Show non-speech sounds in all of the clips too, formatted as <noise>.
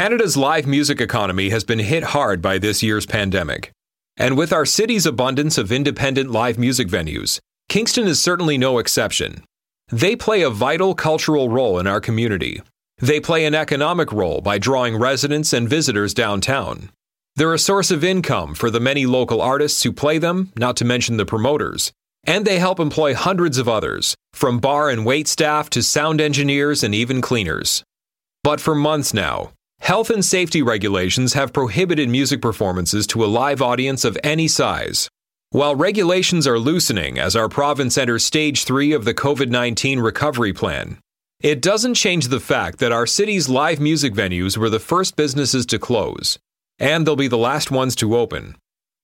Canada's live music economy has been hit hard by this year's pandemic. And with our city's abundance of independent live music venues, Kingston is certainly no exception. They play a vital cultural role in our community. They play an economic role by drawing residents and visitors downtown. They're a source of income for the many local artists who play them, not to mention the promoters. And they help employ hundreds of others, from bar and wait staff to sound engineers and even cleaners. But for months now, health and safety regulations have prohibited music performances to a live audience of any size. While regulations are loosening as our province enters stage three of the COVID 19 recovery plan, it doesn't change the fact that our city's live music venues were the first businesses to close, and they'll be the last ones to open.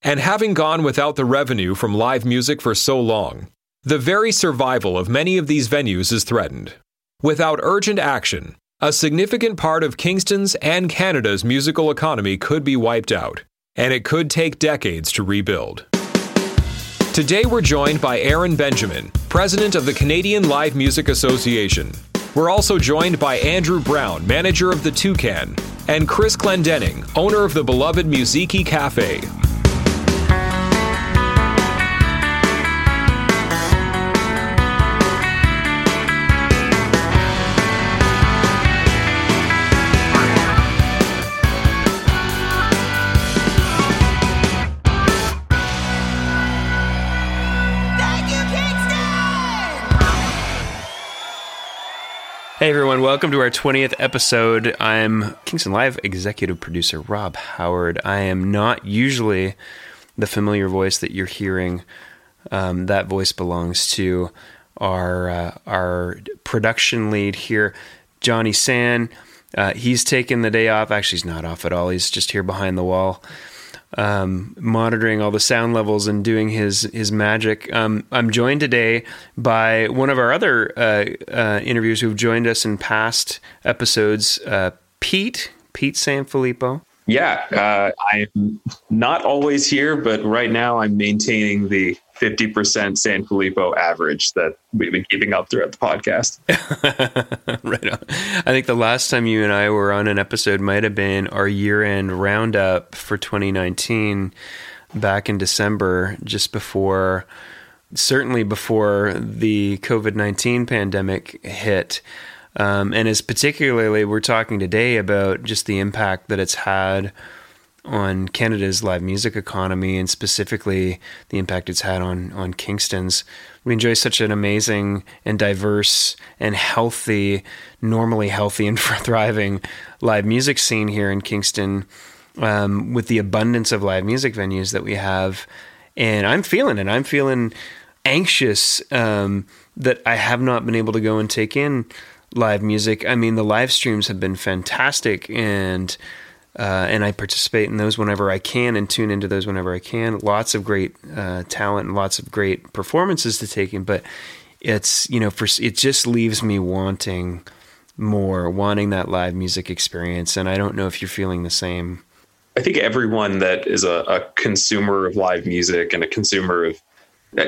And having gone without the revenue from live music for so long, the very survival of many of these venues is threatened. Without urgent action, a significant part of Kingston's and Canada's musical economy could be wiped out, and it could take decades to rebuild. Today we're joined by Aaron Benjamin, president of the Canadian Live Music Association. We're also joined by Andrew Brown, manager of the Toucan, and Chris Clendenning, owner of the beloved Musiki Cafe. Hey everyone, welcome to our 20th episode. I'm Kingston Live executive producer Rob Howard. I am not usually the familiar voice that you're hearing. Um, that voice belongs to our uh, our production lead here, Johnny San. Uh, he's taken the day off. Actually, he's not off at all. He's just here behind the wall um, monitoring all the sound levels and doing his his magic. Um, I'm joined today by one of our other uh, uh, interviews who've joined us in past episodes, uh, Pete Pete Sanfilippo. Yeah, uh, I'm not always here, but right now I'm maintaining the 50% Sanfilippo average that we've been keeping up throughout the podcast. <laughs> right on. I think the last time you and I were on an episode might have been our year end roundup for 2019 back in December, just before, certainly before the COVID 19 pandemic hit. Um, and as particularly, we're talking today about just the impact that it's had on Canada's live music economy and specifically the impact it's had on on Kingston's. We enjoy such an amazing and diverse and healthy, normally healthy and <laughs> thriving live music scene here in Kingston, um, with the abundance of live music venues that we have. And I'm feeling it. I'm feeling anxious um, that I have not been able to go and take in live music. I mean, the live streams have been fantastic and uh, and I participate in those whenever I can and tune into those whenever I can. Lots of great uh, talent and lots of great performances to take in, but it's you know for it just leaves me wanting more, wanting that live music experience, and I don't know if you're feeling the same. I think everyone that is a, a consumer of live music and a consumer of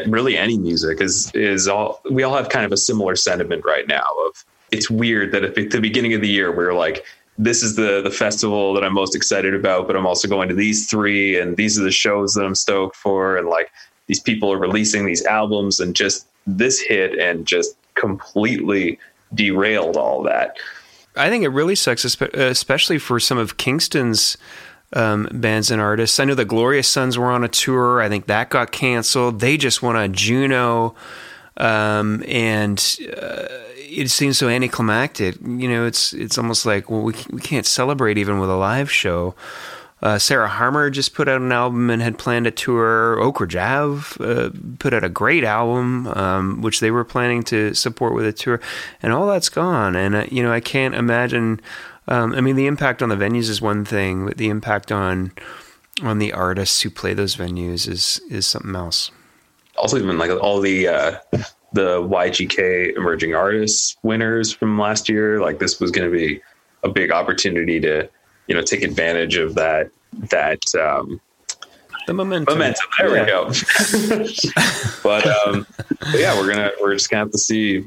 really any music is is all we all have kind of a similar sentiment right now of it's weird that at the beginning of the year we we're like this is the the festival that I'm most excited about, but I'm also going to these three, and these are the shows that I'm stoked for, and like these people are releasing these albums, and just this hit and just completely derailed all that. I think it really sucks, especially for some of Kingston's um, bands and artists. I know the Glorious Sons were on a tour. I think that got canceled. They just won a Juno, um, and. Uh, it seems so anticlimactic. You know, it's it's almost like well, we we can't celebrate even with a live show. Uh, Sarah Harmer just put out an album and had planned a tour. Ridge Ave uh, put out a great album, um, which they were planning to support with a tour, and all that's gone. And uh, you know, I can't imagine. Um, I mean, the impact on the venues is one thing, but the impact on on the artists who play those venues is is something else. Also, even like all the uh, the YGK emerging artists winners from last year. Like this was going to be a big opportunity to, you know, take advantage of that, that, um, the momentum. Momentum. There yeah. we go. <laughs> but, um, but yeah, we're gonna we're just gonna have to see,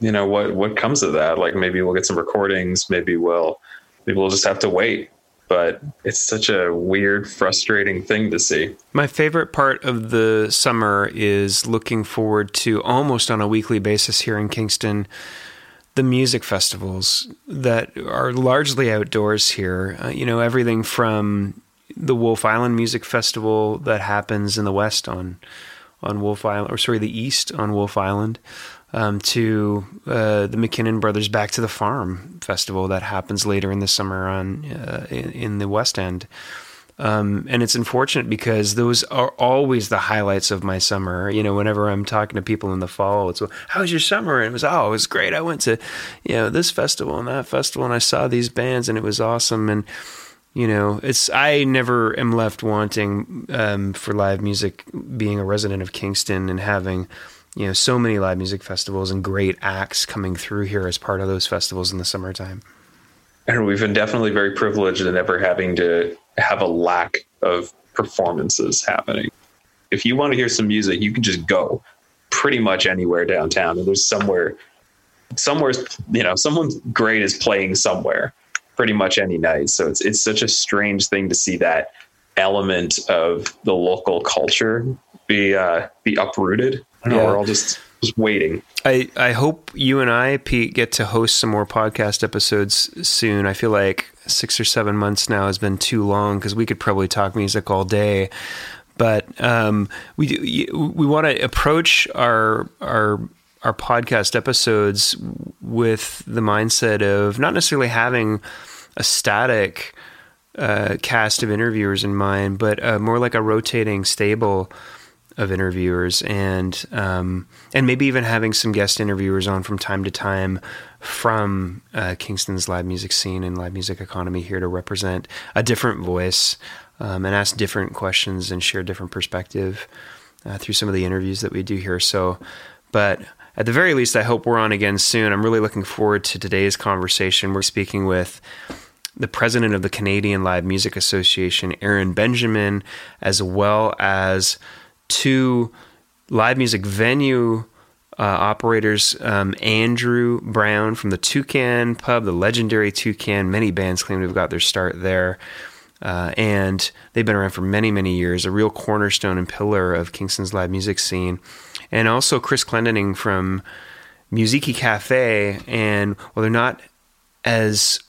you know, what what comes of that. Like maybe we'll get some recordings. Maybe we'll maybe we'll just have to wait. But it's such a weird, frustrating thing to see. My favorite part of the summer is looking forward to almost on a weekly basis here in Kingston the music festivals that are largely outdoors here. Uh, you know, everything from the Wolfe Island Music Festival that happens in the west on on Wolfe Island, or sorry, the east on Wolfe Island, um, to uh, the MacKinnon Brothers Back to the Farm Festival that happens later in the summer on uh, in, in, the West End. Um, and it's unfortunate because those are always the highlights of my summer. You know, whenever I'm talking to people in the fall, it's, how was your summer? And it was, oh, it was great. I went to, you know, this festival and that festival and I saw these bands and it was awesome. And, you know, it's, I never am left wanting um, for live music being a resident of Kingston and having, you know, so many live music festivals and great acts coming through here as part of those festivals in the summertime. And we've been definitely very privileged in never having to have a lack of performances happening. If you want to hear some music, you can just go pretty much anywhere downtown, and there's somewhere, somewhere's you know, someone great is playing somewhere, pretty much any night. So it's it's such a strange thing to see that element of the local culture be uh, be uprooted. Yeah. Know, we're all just just waiting. I, I hope you and I, Pete, get to host some more podcast episodes soon. I feel like six or seven months now has been too long because we could probably talk music all day. But um, we we want to approach our our our podcast episodes with the mindset of not necessarily having a static uh, cast of interviewers in mind, but uh, more like a rotating stable of interviewers and um, and maybe even having some guest interviewers on from time to time from uh, Kingston's live music scene and live music economy here to represent a different voice um, and ask different questions and share different perspective uh, through some of the interviews that we do here. So, but at the very least, I hope we're on again soon. I'm really looking forward to today's conversation. We're speaking with the president of the Canadian Live Music Association, Aaron Benjamin, as well as two live music venue uh, operators um, Andrew Brown from the Toucan Pub, the legendary Toucan. Many bands claim to have got their start there. Uh, and they've been around for many, many years, a real cornerstone and pillar of Kingston's live music scene. And also Chris Clendening from Musiki Cafe. And well, they're not as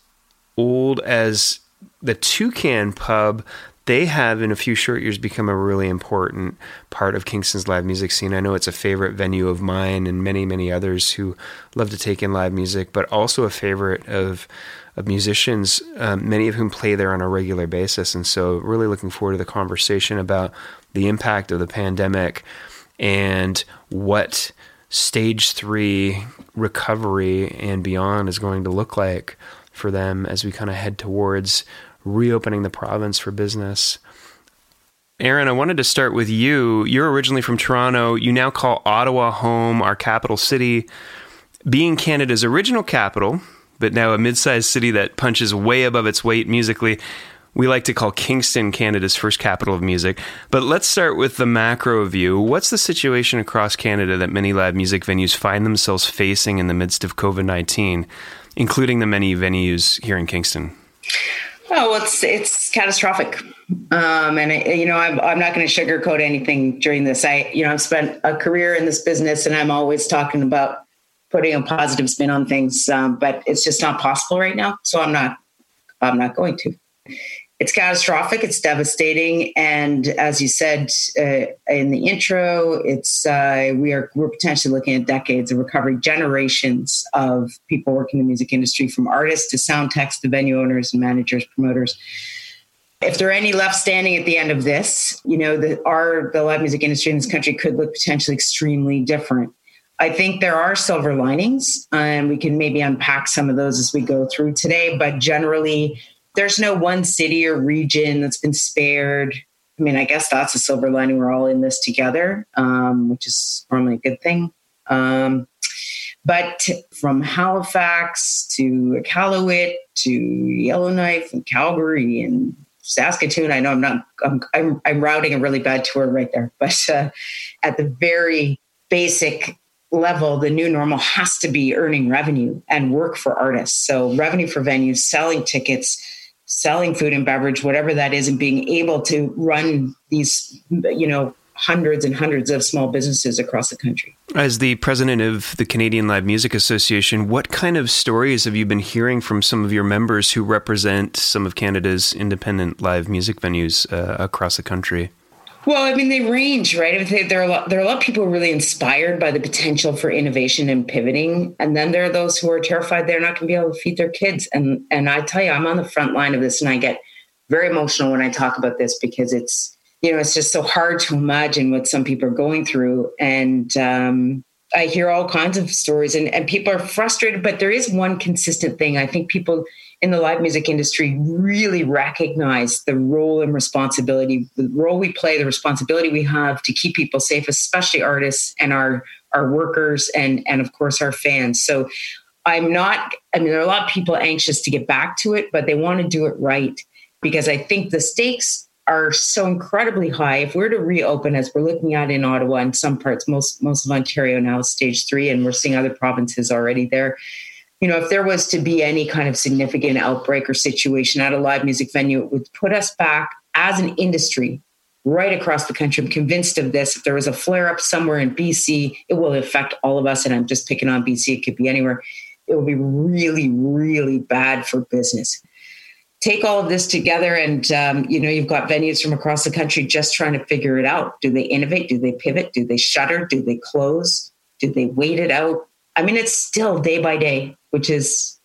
old as the Toucan Pub, they have in a few short years become a really important part of Kingston's live music scene. I know it's a favorite venue of mine and many, many others who love to take in live music, but also a favorite of of musicians, um, many of whom play there on a regular basis. And so, really looking forward to the conversation about the impact of the pandemic and what stage three recovery and beyond is going to look like for them as we kind of head towards reopening the province for business. Aaron, I wanted to start with you. You're originally from Toronto. You now call Ottawa home, our capital city. Being Canada's original capital, but now a mid sized city that punches way above its weight musically, we like to call Kingston Canada's first capital of music. But let's start with the macro view. What's the situation across Canada that many live music venues find themselves facing in the midst of COVID 19, including the many venues here in Kingston? Oh, it's it's catastrophic, um, and it, you know I'm I'm not going to sugarcoat anything during this. I you know I've spent a career in this business, and I'm always talking about putting a positive spin on things, um, but it's just not possible right now. So I'm not I'm not going to it's catastrophic. It's devastating, and as you said uh, in the intro, it's uh, we are we're potentially looking at decades of recovery, generations of people working in the music industry, from artists to sound techs to venue owners and managers, promoters. If there are any left standing at the end of this, you know, the, our the live music industry in this country could look potentially extremely different. I think there are silver linings, and we can maybe unpack some of those as we go through today. But generally, there's no one city or region that's been spared. I mean, I guess that's a silver lining. We're all in this together, um, which is normally a good thing. Um, but from Halifax to Iqaluit to Yellowknife and Calgary and Saskatoon, I know I'm not, I'm, I'm, I'm routing a really bad tour right there, but uh, at the very basic level, the new normal has to be earning revenue and work for artists. So, revenue for venues, selling tickets, selling food and beverage, whatever that is, and being able to run these, you know, hundreds and hundreds of small businesses across the country. As the president of the Canadian Live Music Association, what kind of stories have you been hearing from some of your members who represent some of Canada's independent live music venues uh, across the country? Well, I mean, they range, right? There are, a lot, there are a lot of people really inspired by the potential for innovation and pivoting, and then there are those who are terrified they're not going to be able to feed their kids. And and I tell you, I'm on the front line of this, and I get very emotional when I talk about this because it's you know it's just so hard to imagine what some people are going through, and um, I hear all kinds of stories, and and people are frustrated. But there is one consistent thing. I think people in the live music industry really recognize the role and responsibility, the role we play, the responsibility we have to keep people safe, especially artists and our our workers and and of course our fans. So I'm not, I mean, there are a lot of people anxious to get back to it, but they want to do it right because I think the stakes are so incredibly high. If we're to reopen, as we're looking at in Ottawa and some parts, most most of Ontario now is stage three, and we're seeing other provinces already there you know, if there was to be any kind of significant outbreak or situation at a live music venue, it would put us back as an industry right across the country. I'm convinced of this. If there was a flare up somewhere in BC, it will affect all of us. And I'm just picking on BC, it could be anywhere. It will be really, really bad for business. Take all of this together, and um, you know you've got venues from across the country just trying to figure it out. Do they innovate? Do they pivot? Do they shutter? Do they close? Do they wait it out? I mean, it's still day by day which is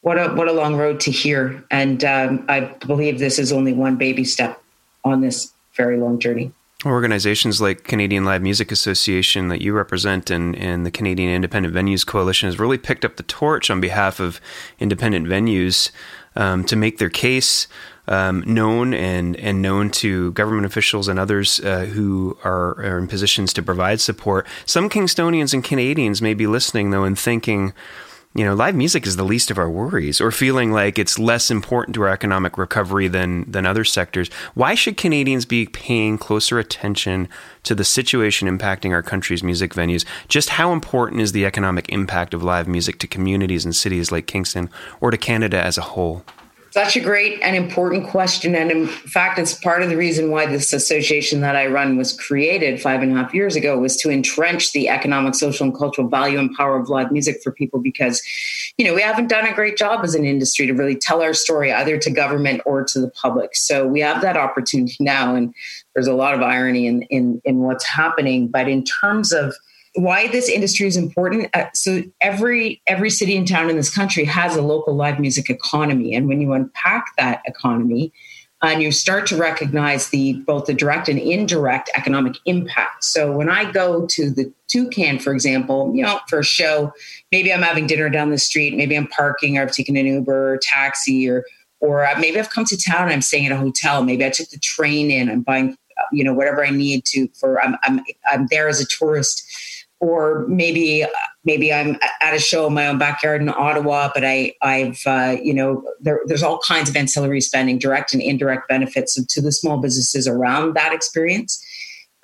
what a what a long road to hear. And um, I believe this is only one baby step on this very long journey. Organizations like Canadian Live Music Association that you represent and, and the Canadian Independent Venues Coalition has really picked up the torch on behalf of independent venues um, to make their case um, known and, and known to government officials and others uh, who are, are in positions to provide support. Some Kingstonians and Canadians may be listening, though, and thinking, you know, live music is the least of our worries, or feeling like it's less important to our economic recovery than than other sectors. Why should Canadians be paying closer attention to the situation impacting our country's music venues? Just how important is the economic impact of live music to communities and cities like Kingston or to Canada as a whole? Such a great and important question. And in fact, it's part of the reason why this association that I run was created five and a half years ago was to entrench the economic, social, and cultural value and power of live music for people because, you know, we haven't done a great job as an industry to really tell our story either to government or to the public. So we have that opportunity now. And there's a lot of irony in, in, in what's happening. But in terms of why this industry is important uh, so every every city and town in this country has a local live music economy. And when you unpack that economy and you start to recognize the both the direct and indirect economic impact. So when i go to the toucan for example you know for a show maybe i'm having dinner down the street maybe i'm parking or i've taken an uber or taxi or or maybe i've come to town and i'm staying at a hotel maybe i took the train in i'm buying you know whatever i need to for i'm i'm, I'm there as a tourist or maybe maybe I'm at a show in my own backyard in Ottawa, but I I've uh, you know there, there's all kinds of ancillary spending, direct and indirect benefits to the small businesses around that experience.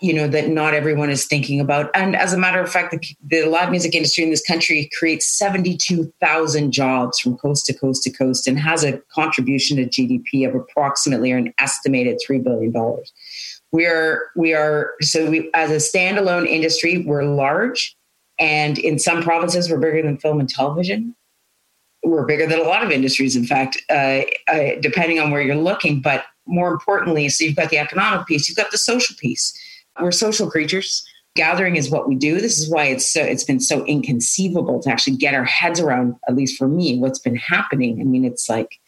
You know that not everyone is thinking about, and as a matter of fact, the, the live music industry in this country creates seventy-two thousand jobs from coast to coast to coast, and has a contribution to GDP of approximately or an estimated three billion dollars we are we are so we as a standalone industry we're large and in some provinces we're bigger than film and television. We're bigger than a lot of industries in fact uh, uh, depending on where you're looking but more importantly so you've got the economic piece you've got the social piece. We're social creatures. Gathering is what we do. This is why it's so it's been so inconceivable to actually get our heads around at least for me what's been happening. I mean it's like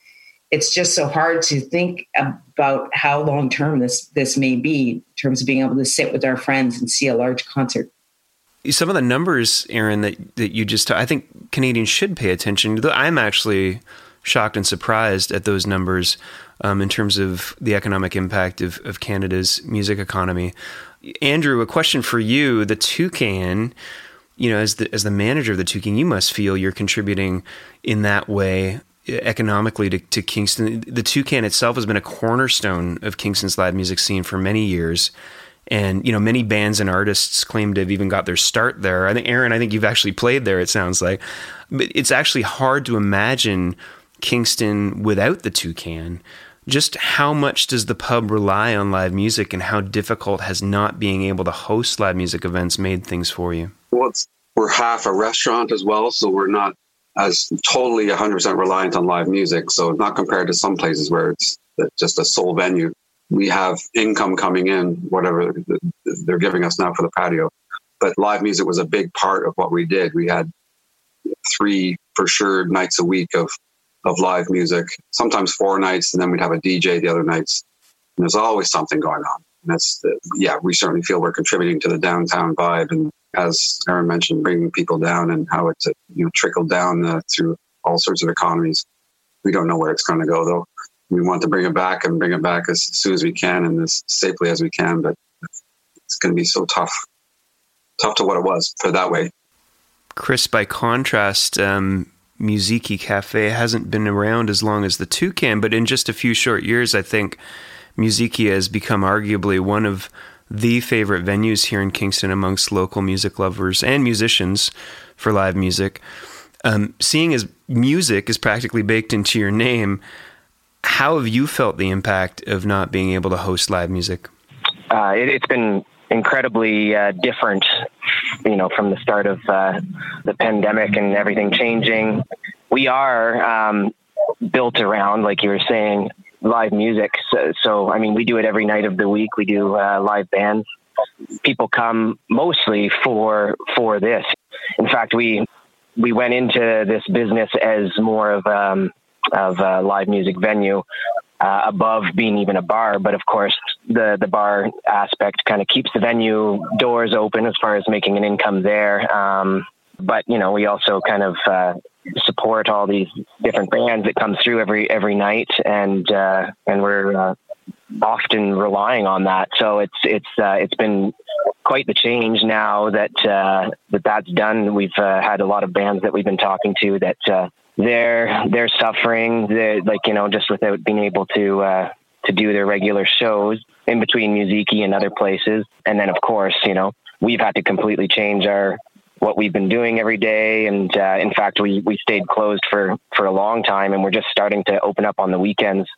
it's just so hard to think about how long term this this may be in terms of being able to sit with our friends and see a large concert. Some of the numbers, Aaron, that that you just I think Canadians should pay attention to. I'm actually shocked and surprised at those numbers um, in terms of the economic impact of, of Canada's music economy. Andrew, a question for you: The Toucan you know, as the as the manager of the Toucan, you must feel you're contributing in that way economically to, to, Kingston. The Toucan itself has been a cornerstone of Kingston's live music scene for many years. And you know, many bands and artists claim to have even got their start there. I think Aaron, I think you've actually played there. It sounds like, but it's actually hard to imagine Kingston without the Toucan. Just how much does the pub rely on live music, and how difficult has not being able to host live music events made things for you? Well, we're half a restaurant as well, so we're not as totally 100% reliant on live music. So not compared to some places where it's just a sole venue. We have income coming in, whatever they're giving us now for the patio. But live music was a big part of what we did. We had three for sure nights a week of of live music, sometimes four nights, and then we'd have a DJ the other nights. And there's always something going on. And that's, the, yeah, we certainly feel we're contributing to the downtown vibe. And as Aaron mentioned, bringing people down and how it's you know trickled down uh, through all sorts of economies. We don't know where it's going to go though. We want to bring it back and bring it back as soon as we can and as safely as we can. But it's going to be so tough, tough to what it was for that way. Chris, by contrast, um, Musiki Cafe hasn't been around as long as the Toucan, but in just a few short years, I think Musiki has become arguably one of the favorite venues here in Kingston amongst local music lovers and musicians for live music. Um, seeing as music is practically baked into your name, how have you felt the impact of not being able to host live music? Uh, it, has been incredibly uh, different, you know, from the start of uh, the pandemic and everything changing. We are um, built around, like you were saying, live music. So, so, I mean, we do it every night of the week. We do uh, live bands. People come mostly for for this. In fact, we we went into this business as more of um, of a live music venue uh, above being even a bar. But of course, the the bar aspect kind of keeps the venue doors open as far as making an income there. Um, but you know, we also kind of uh, support all these different bands that come through every every night, and uh, and we're uh, often relying on that. So it's it's uh, it's been quite the change now that uh, that that's done. We've uh, had a lot of bands that we've been talking to that uh, they're they're suffering, they're, like you know, just without being able to to do their regular shows in between Musiki and other places. And then of course, you know, we've had to completely change our what we've been doing every day. And uh, in fact, we we stayed closed for for a long time, and we're just starting to open up on the weekends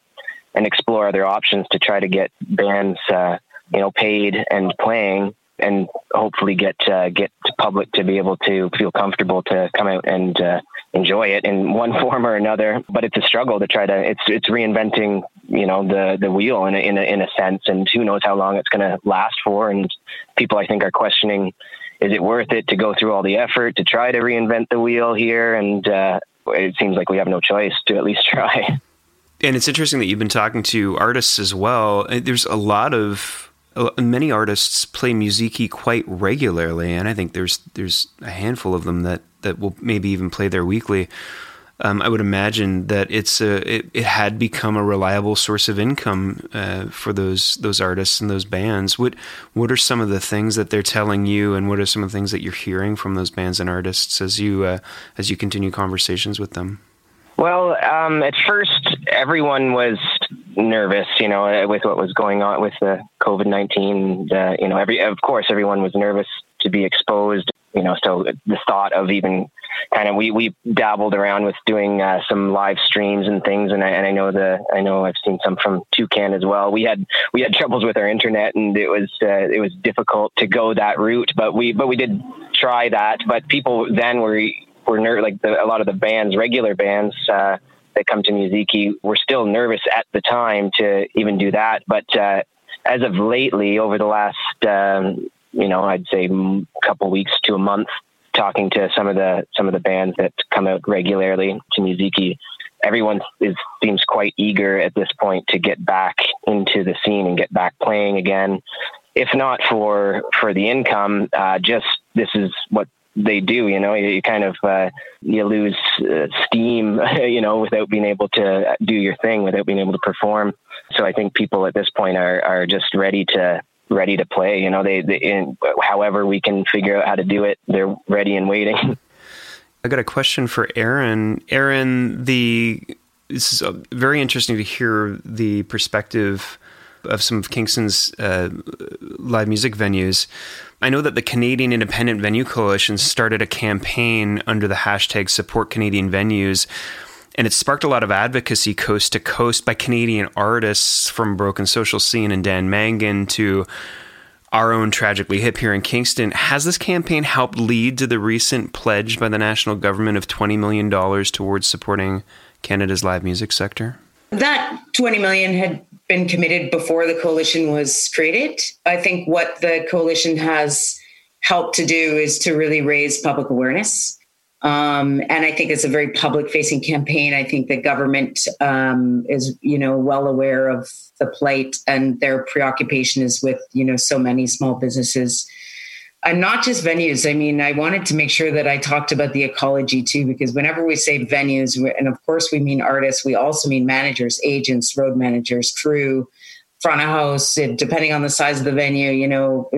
and explore other options to try to get bands, uh, you know, paid and playing, and hopefully get uh, get public to be able to feel comfortable to come out and uh, enjoy it in one <laughs> form or another. But it's a struggle to try to it's it's reinventing you know the the wheel in a, in a, in a sense, and who knows how long it's going to last for. And people I think are questioning is it worth it to go through all the effort to try to reinvent the wheel here? And uh, it seems like we have no choice to at least <laughs> try. And it's interesting that you've been talking to artists as well. There's a lot of many artists play musiki quite regularly, and I think there's there's a handful of them that that will maybe even play there weekly. Um, I would imagine that it's a it, it, had become a reliable source of income uh, for those those artists and those bands. What what are some of the things that they're telling you, and what are some of the things that you're hearing from those bands and artists as you uh, as you continue conversations with them? Well, um, at first, everyone was nervous, you know, with what was going on with the COVID nineteen. you know, every of course, everyone was nervous to be exposed. You know, so the thought of even kind of we we dabbled around with doing uh, some live streams and things, and I, and I know the I know I've seen some from Toucan as well. We had we had troubles with our internet, and it was uh, it was difficult to go that route, but we but we did try that. But people then were were ner- like the, a lot of the bands, regular bands uh, that come to Musiki, were still nervous at the time to even do that. But uh, as of lately, over the last, um, you know, I'd say a couple weeks to a month, talking to some of the some of the bands that come out regularly to Musiki, everyone is seems quite eager at this point to get back into the scene and get back playing again. If not for for the income, uh, just this is what they do. You know, you, you kind of uh, you lose uh, steam, <laughs> you know, without being able to do your thing, without being able to perform. So I think people at this point are are just ready to ready to play. You know, they, they in, however we can figure out how to do it, they're ready and waiting. <laughs> I got a question for Aaron. Aaron, the this is very interesting to hear the perspective of some of Kingston's uh, live music venues. I know that the Canadian Independent Venue Coalition started a campaign under the hashtag Support Canadian Venues. And it sparked a lot of advocacy coast to coast by Canadian artists from Broken Social Scene and Dan Mangan to our own Tragically Hip here in Kingston. Has this campaign helped lead to the recent pledge by the national government of $20 million towards supporting Canada's live music sector? That 20 million had been committed before the coalition was created. I think what the coalition has helped to do is to really raise public awareness. Um, and I think it's a very public facing campaign. I think the government um, is, you know, well aware of the plight and their preoccupation is with, you know, so many small businesses and not just venues. I mean, I wanted to make sure that I talked about the ecology too, because whenever we say venues, and of course we mean artists, we also mean managers, agents, road managers, crew, front of house, depending on the size of the venue, you know,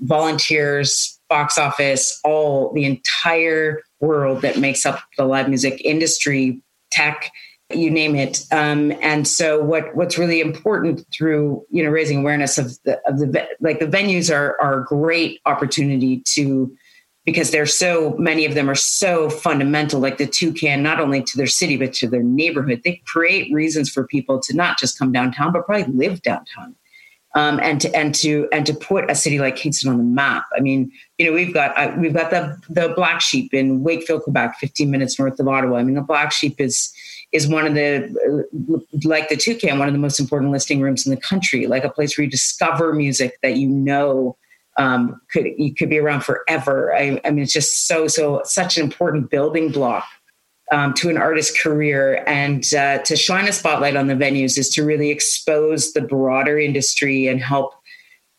volunteers, box office, all the entire world that makes up the live music industry, tech, you name it. Um, and so what what's really important through you know raising awareness of the of the like the venues are are a great opportunity to because they're so many of them are so fundamental like the toucan not only to their city but to their neighborhood they create reasons for people to not just come downtown but probably live downtown um, and to and to and to put a city like Kingston on the map. I mean, you know, we've got uh, we've got the the Black Sheep in Wakefield, Quebec, 15 minutes north of Ottawa. I mean, the Black Sheep is is one of the like the toucan one of the most important listing rooms in the country like a place where you discover music that you know um, could you could be around forever I, I, mean it's just so so such an important building block um, to an artist's career and uh, to shine a spotlight on the venues is to really expose the broader industry and help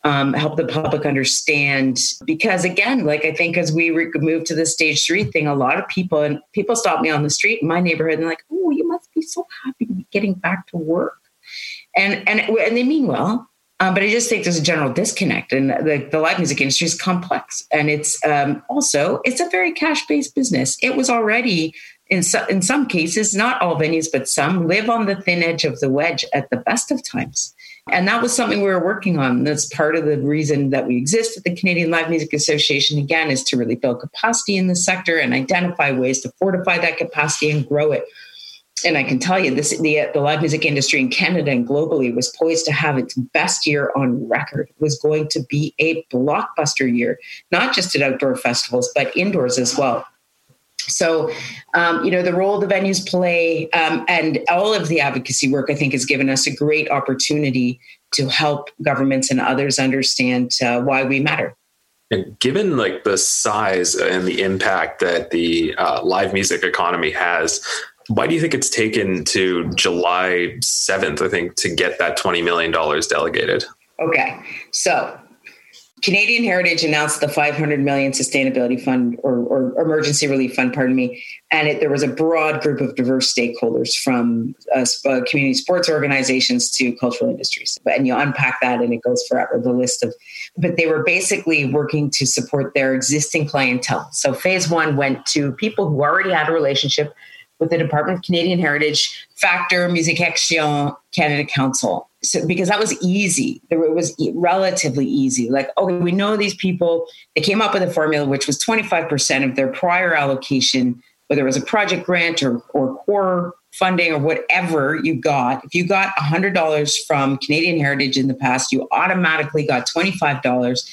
um, help the public understand. Because again, like I think as we re- move to the stage three thing, a lot of people and people stop me on the street in my neighborhood and they're like, "Oh, you must be so happy to be getting back to work," and and and they mean well. Um, but I just think there's a general disconnect, and the, the live music industry is complex, and it's um, also it's a very cash based business. It was already in so, in some cases, not all venues, but some live on the thin edge of the wedge at the best of times. And that was something we were working on. That's part of the reason that we exist at the Canadian Live Music Association, again, is to really build capacity in the sector and identify ways to fortify that capacity and grow it. And I can tell you, this the, the live music industry in Canada and globally was poised to have its best year on record. It was going to be a blockbuster year, not just at outdoor festivals, but indoors as well. So, um, you know, the role the venues play um, and all of the advocacy work, I think, has given us a great opportunity to help governments and others understand uh, why we matter. And given like the size and the impact that the uh, live music economy has, why do you think it's taken to July 7th, I think, to get that $20 million delegated? Okay. So Canadian Heritage announced the 500 million sustainability fund or, or emergency relief fund, pardon me, and it, there was a broad group of diverse stakeholders from uh, uh, community sports organizations to cultural industries. And you unpack that, and it goes forever. The list of, but they were basically working to support their existing clientele. So phase one went to people who already had a relationship with the Department of Canadian Heritage, Factor, Musicaction, Canada Council. So, because that was easy, it was relatively easy. Like, okay, we know these people. They came up with a formula which was 25% of their prior allocation, whether it was a project grant or, or core funding or whatever you got. If you got $100 from Canadian Heritage in the past, you automatically got $25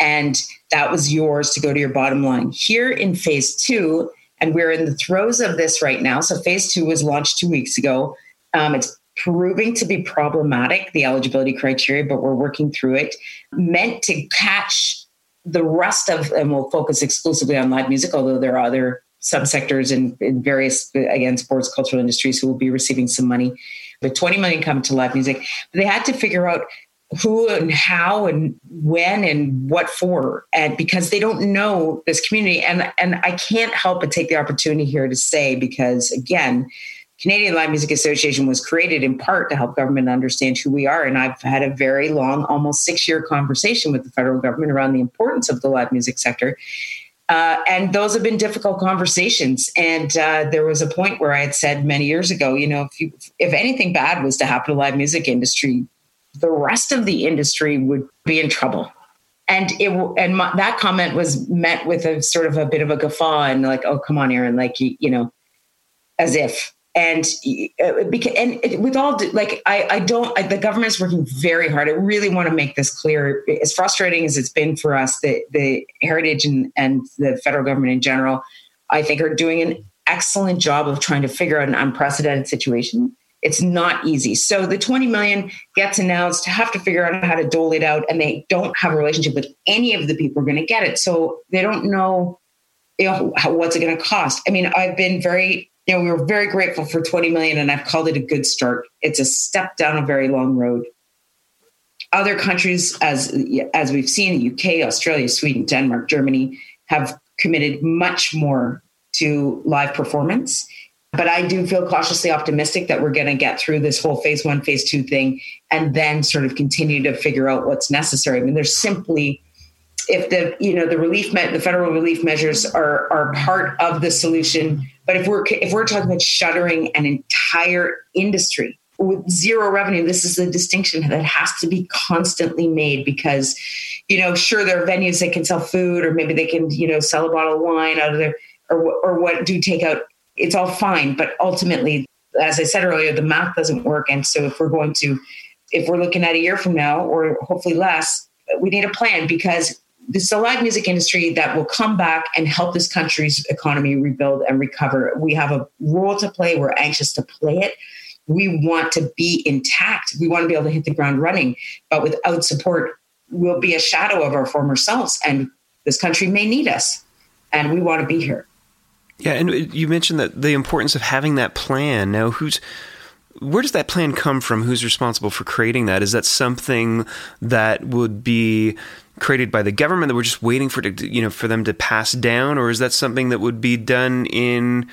and that was yours to go to your bottom line. Here in phase two, and we're in the throes of this right now. So phase two was launched two weeks ago. Um, it's proving to be problematic, the eligibility criteria, but we're working through it, meant to catch the rest of, and we'll focus exclusively on live music, although there are other subsectors in, in various, again, sports, cultural industries who will be receiving some money. But 20 million come to live music. They had to figure out who and how and when and what for and because they don't know this community and and I can't help but take the opportunity here to say because again Canadian Live Music Association was created in part to help government understand who we are. And I've had a very long, almost six year conversation with the federal government around the importance of the live music sector. Uh, and those have been difficult conversations. And uh, there was a point where I had said many years ago, you know, if you, if anything bad was to happen to live music industry, the rest of the industry would be in trouble. And it and my, that comment was met with a sort of a bit of a guffaw and like, oh come on, Aaron, like you, you know, as if. And uh, and with all like I I don't I, the government's working very hard. I really want to make this clear. As frustrating as it's been for us, the the heritage and and the federal government in general, I think are doing an excellent job of trying to figure out an unprecedented situation it's not easy. So the 20 million gets announced, have to figure out how to dole it out, and they don't have a relationship with any of the people who are going to get it. So they don't know, you know how, what's it going to cost. I mean, I've been very, you know, we were very grateful for 20 million, and I've called it a good start. It's a step down a very long road. Other countries, as as we've seen, the UK, Australia, Sweden, Denmark, Germany, have committed much more to live performance but I do feel cautiously optimistic that we're going to get through this whole phase one, phase two thing, and then sort of continue to figure out what's necessary. I mean, there's simply if the you know the relief me- the federal relief measures are are part of the solution, but if we're if we're talking about shuttering an entire industry with zero revenue, this is a distinction that has to be constantly made because you know sure there are venues that can sell food or maybe they can you know sell a bottle of wine out of there or or what do takeout it's all fine. But ultimately, as I said earlier, the math doesn't work. And so if we're going to, if we're looking at a year from now, or hopefully less, we need a plan because this is a live music industry that will come back and help this country's economy rebuild and recover. We have a role to play. We're anxious to play it. We want to be intact. We want to be able to hit the ground running. But without support, we'll be a shadow of our former selves. And this country may need us. And we want to be here. Yeah, and you mentioned that the importance of having that plan. Now, who's where does that plan come from? Who's responsible for creating that? Is that something that would be created by the government that we're just waiting for to, you know for them to pass down, or is that something that would be done in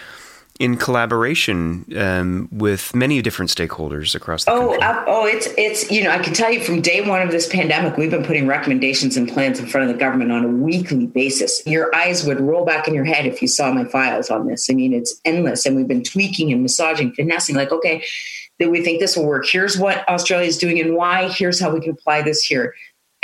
in collaboration um, with many different stakeholders across the oh, country? Uh, oh, it's it's you know I can tell you from day one of this pandemic, we've been putting recommendations and plans in front of the government on a weekly basis. Your eyes would roll back in your head if you saw my files on this. I mean, it's endless, and we've been tweaking and massaging, finessing. Like, okay, that we think this will work. Here's what Australia is doing and why. Here's how we can apply this here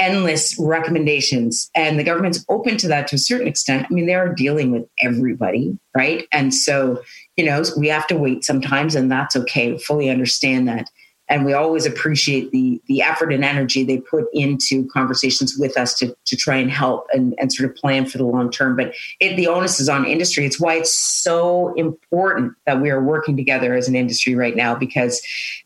endless recommendations. And the government's open to that to a certain extent. I mean they are dealing with everybody right? And so you know we have to wait sometimes and that's okay. Fully understand that and we always appreciate the the effort and energy they put into conversations with us to, to try and help and, and sort of plan for the long term. But it, the onus is on industry. It's why it's so important that we are working together as an industry right now because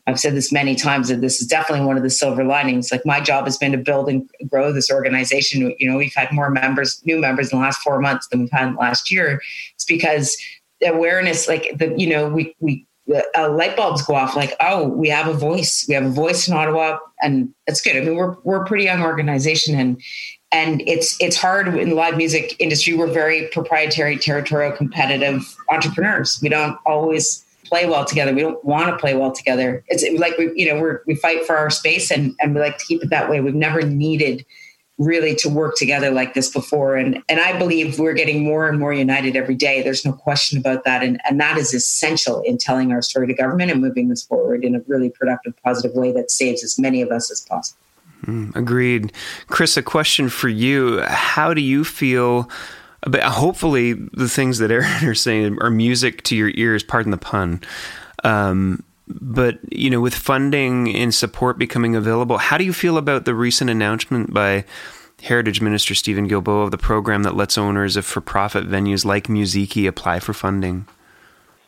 i've said this many times that this is definitely one of the silver linings. Like my job has been to build and grow this organization. You know we've had more members new members in the last four months than we've had last year. It's because awareness like the you know we we uh, light bulbs go off like oh we have a voice. We have a voice in ottawa and it's good. I mean we're we're a pretty young organization and and it's it's hard in the live music industry. We're very proprietary territorial competitive entrepreneurs. We don't always play well together. We don't want to play well together. It's like we you know we're we fight for our space and and we like to keep it that way. We've never needed really to work together like this before. And, and I believe we're getting more and more united every day. There's no question about that. And, and that is essential in telling our story to government and moving this forward in a really productive, positive way that saves as many of us as possible. Mm, agreed. Chris, a question for you. How do you feel about hopefully the things that Aaron <laughs> are saying are music to your ears, pardon the pun. Um, but you know, with funding and support becoming available, how do you feel about the recent announcement by Heritage Minister Steven Guilbeault of the program that lets owners of for-profit venues like Musiki apply for funding?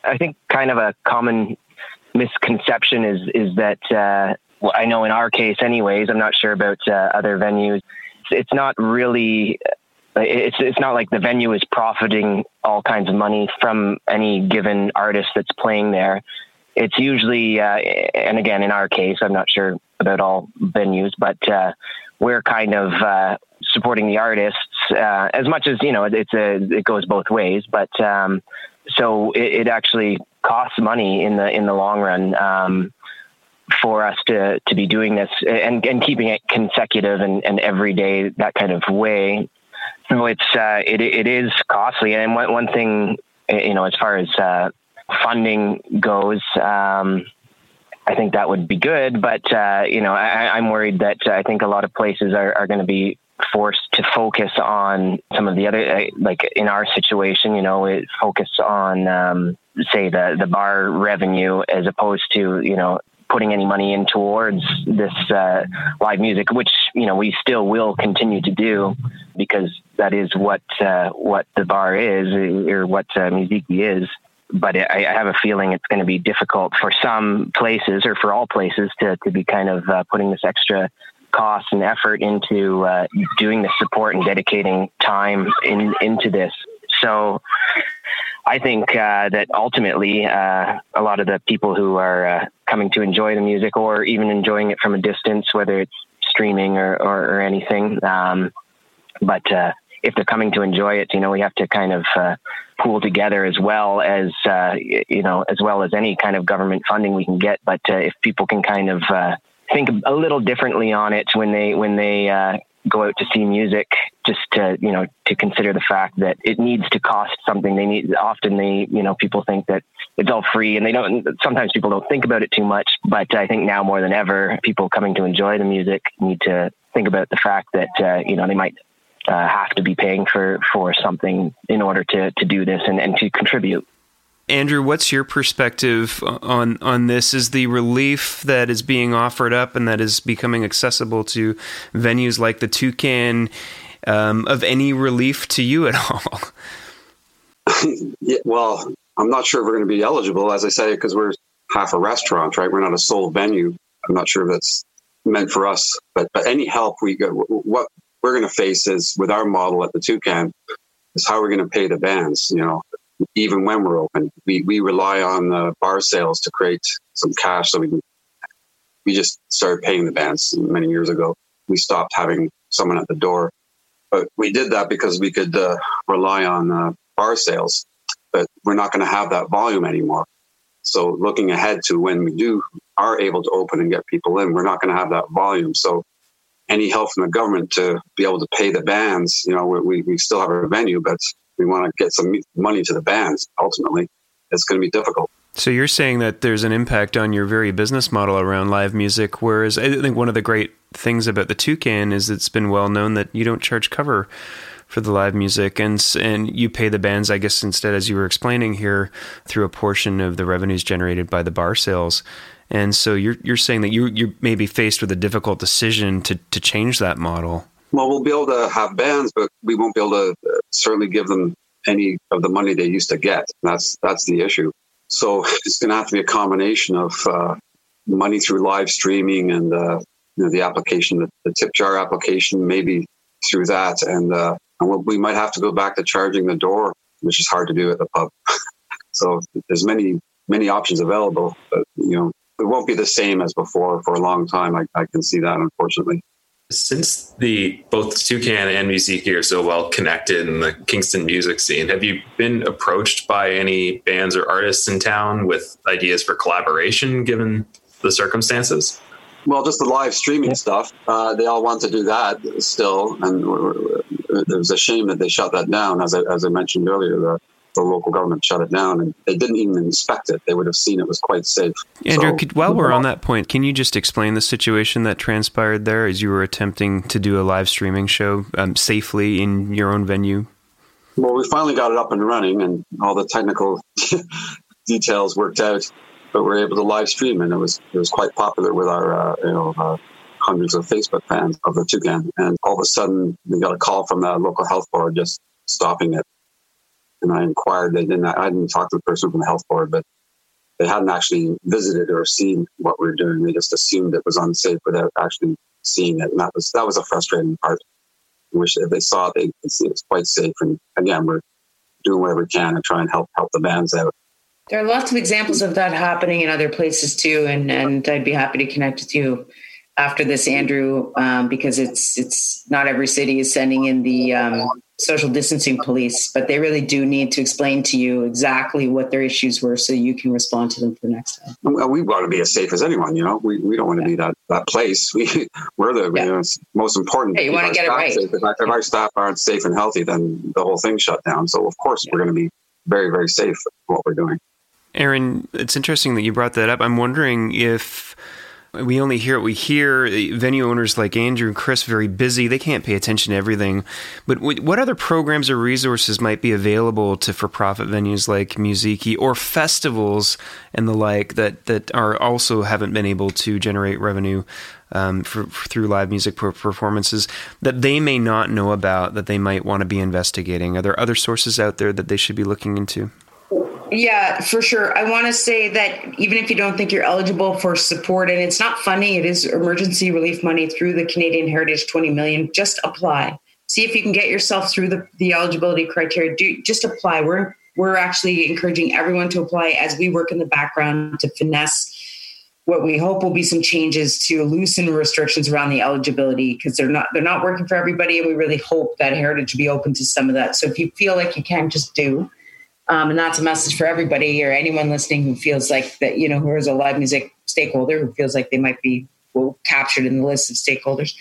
I think kind of a common misconception is is that uh, well, I know in our case, anyways. I'm not sure about uh, other venues. It's not really. It's it's not like the venue is profiting all kinds of money from any given artist that's playing there it's usually, uh, and again, in our case, I'm not sure about all venues, but uh, we're kind of uh, supporting the artists uh, as much as you know. It's a it goes both ways, but um, so it, it, actually costs money in the in the long run. Um, for us to, to be doing this and, and keeping it consecutive and, and every day that kind of way. So it's uh, it, it is costly. And one, one thing, you know, as far as uh, funding goes, um, I think that would be good. But uh, you know, I, I'm worried that I think a lot of places are, are going to be forced to focus on some of the other, uh, like in our situation, you know, focus on um, say the the bar revenue as opposed to you know putting any money in towards this uh, live music, which you know we still will continue to do because that is what uh, what the bar is or what uh, is. But I, I have a feeling it's going to be difficult for some places or for all places to to be kind of uh, putting this extra cost and effort into uh, doing the support and dedicating time in, into this. So I think uh, that ultimately, uh, a lot of the people who are uh, coming to enjoy the music or even enjoying it from a distance, whether it's streaming or, or, or anything, um, but uh, if they're coming to enjoy it, you know, we have to kind of pool together as well as, uh, you know, as well as any kind of government funding we can get. But if people can kind of think a little differently on it when they when they go out to see music just to you know to consider the fact that it needs to cost something they need often they you know people think that it's all free and they don't sometimes people don't think about it too much but i think now more than ever people coming to enjoy the music need to think about the fact that uh, you know they might uh, have to be paying for for something in order to to do this and, and to contribute Andrew, what's your perspective on on this? Is the relief that is being offered up and that is becoming accessible to venues like the Toucan um, of any relief to you at <laughs> all? yeah, well, I'm not sure if we're going to be eligible, as I say, because we're half a restaurant, right? We're not a sole venue. I'm not sure if that's meant for us, but but any help we get, what we're going to face is with our model at the Toucan is how we're going to pay the bands. You know, even when we're open. We, we rely on the bar sales to create some cash so we can, we just started paying the bands many years ago. We stopped having someone at the door, but we did that because we could uh, rely on uh, bar sales, but we're not going to have that volume anymore. So looking ahead to when we do are able to open and get people in, we're not going to have that volume. So any help from the government to be able to pay the bands, you know, we, we still have a venue, but we want to get some money to the bands ultimately. It's going to be difficult. So you're saying that there's an impact on your very business model around live music whereas i think one of the great things about the toucan is it's been well known that you don't charge cover for the live music and and you pay the bands i guess instead as you were explaining here through a portion of the revenues generated by the bar sales and so you're you're saying that you you may be faced with a difficult decision to to change that model well, we'll be able to have bands, but we won't be able to uh, certainly give them any of the money they used to get. That's that's the issue. So <laughs> it's going to have to be a combination of uh, money through live streaming and uh, you know, the application, the, the, tip jar application, maybe through that, and uh, and we'll, we might have to go back to charging the door, which is hard to do at the pub. <laughs> so there's many many options available, but you know it won't be the same as before for a long time. I, I can see that, unfortunately. Since the both Toucan and Musiikki are so well connected in the Kingston music scene, have you been approached by any bands or artists in town with ideas for collaboration given the circumstances? Well, just the live streaming stuff. Uh, they all want to do that still, and it was a shame that they shut that down. As I, as I mentioned earlier, the the local government shut it down and they didn't even inspect it. They would have seen it was quite safe. Andrew, so, could, while we're on <laughs> that point, can you just explain the situation that transpired there as you were attempting to do a live streaming show um, safely in your own venue? Well, we finally got it up and running and all the technical <laughs> details worked out, but we are able to live stream and it was it was quite popular with our uh, you know uh, hundreds of Facebook fans of the Toucan. And all of a sudden, we got a call from the local health board just stopping it and I inquired. They didn't. I didn't talk to the person from the health board, but they hadn't actually visited or seen what we were doing. They just assumed it was unsafe without actually seeing it, and that was that was a frustrating part. Which if they saw it, they could see it was quite safe. And again, we're doing whatever we can to try and help help the bands out. There are lots of examples of that happening in other places too, and and I'd be happy to connect with you after this, Andrew, um, because it's it's not every city is sending in the um, social distancing police, but they really do need to explain to you exactly what their issues were, so you can respond to them for the next time. Well, we want to be as safe as anyone. You know, we, we don't want to yeah. be that that place. We we're the yeah. you know, most important. Hey, you want to get it right. If our, if our, staff aren't safe and healthy, then the whole thing shut down. So of course yeah. we're going to be very very safe what we're doing. Erin, it's interesting that you brought that up. I'm wondering if we only hear what we hear. Venue owners like Andrew and Chris very busy. They can't pay attention to everything. But what other programs or resources might be available to for-profit venues like Musiikki or festivals and the like that that are also haven't been able to generate revenue um, for, through live music performances that they may not know about that they might want to be investigating? Are there other sources out there that they should be looking into? Yeah, for sure. I want to say that even if you don't think you're eligible for support, and it's not funding, it is emergency relief money through the Canadian Heritage 20 million. Just apply. See if you can get yourself through the, the eligibility criteria. Do just apply. We're we're actually encouraging everyone to apply as we work in the background to finesse what we hope will be some changes to loosen restrictions around the eligibility because they're not they're not working for everybody and we really hope that heritage will be open to some of that so if you feel like you can just do um, and that's a message for everybody or anyone listening who feels like that, you know, who is a live music stakeholder who feels like they might be well, captured in the list of stakeholders.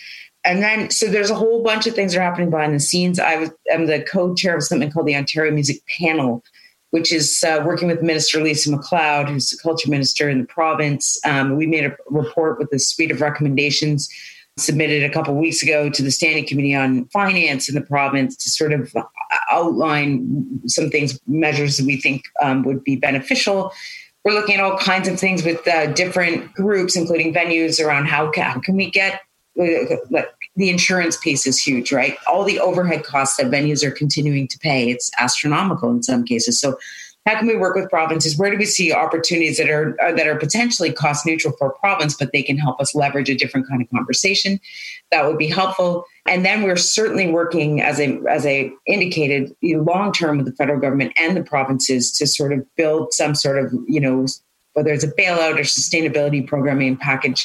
And then, so there's a whole bunch of things that are happening behind the scenes. I was, I'm the co-chair of something called the Ontario Music Panel, which is uh, working with Minister Lisa MacLeod, who's the culture minister in the province. Um, we made a report with a suite of recommendations submitted a couple weeks ago to the Standing Committee on Finance in the province to sort of outline some things, measures that we think um, would be beneficial. We're looking at all kinds of things with uh, different groups, including venues, around how can, how can we get uh, the insurance piece is huge, right? All the overhead costs that venues are continuing to pay, it's astronomical in some cases. So how can we work with provinces? Where do we see opportunities that are uh, that are potentially cost neutral for a province, but they can help us leverage a different kind of conversation? That would be helpful. And then we're certainly working, as I as I indicated, long term with the federal government and the provinces to sort of build some sort of you know whether it's a bailout or sustainability programming package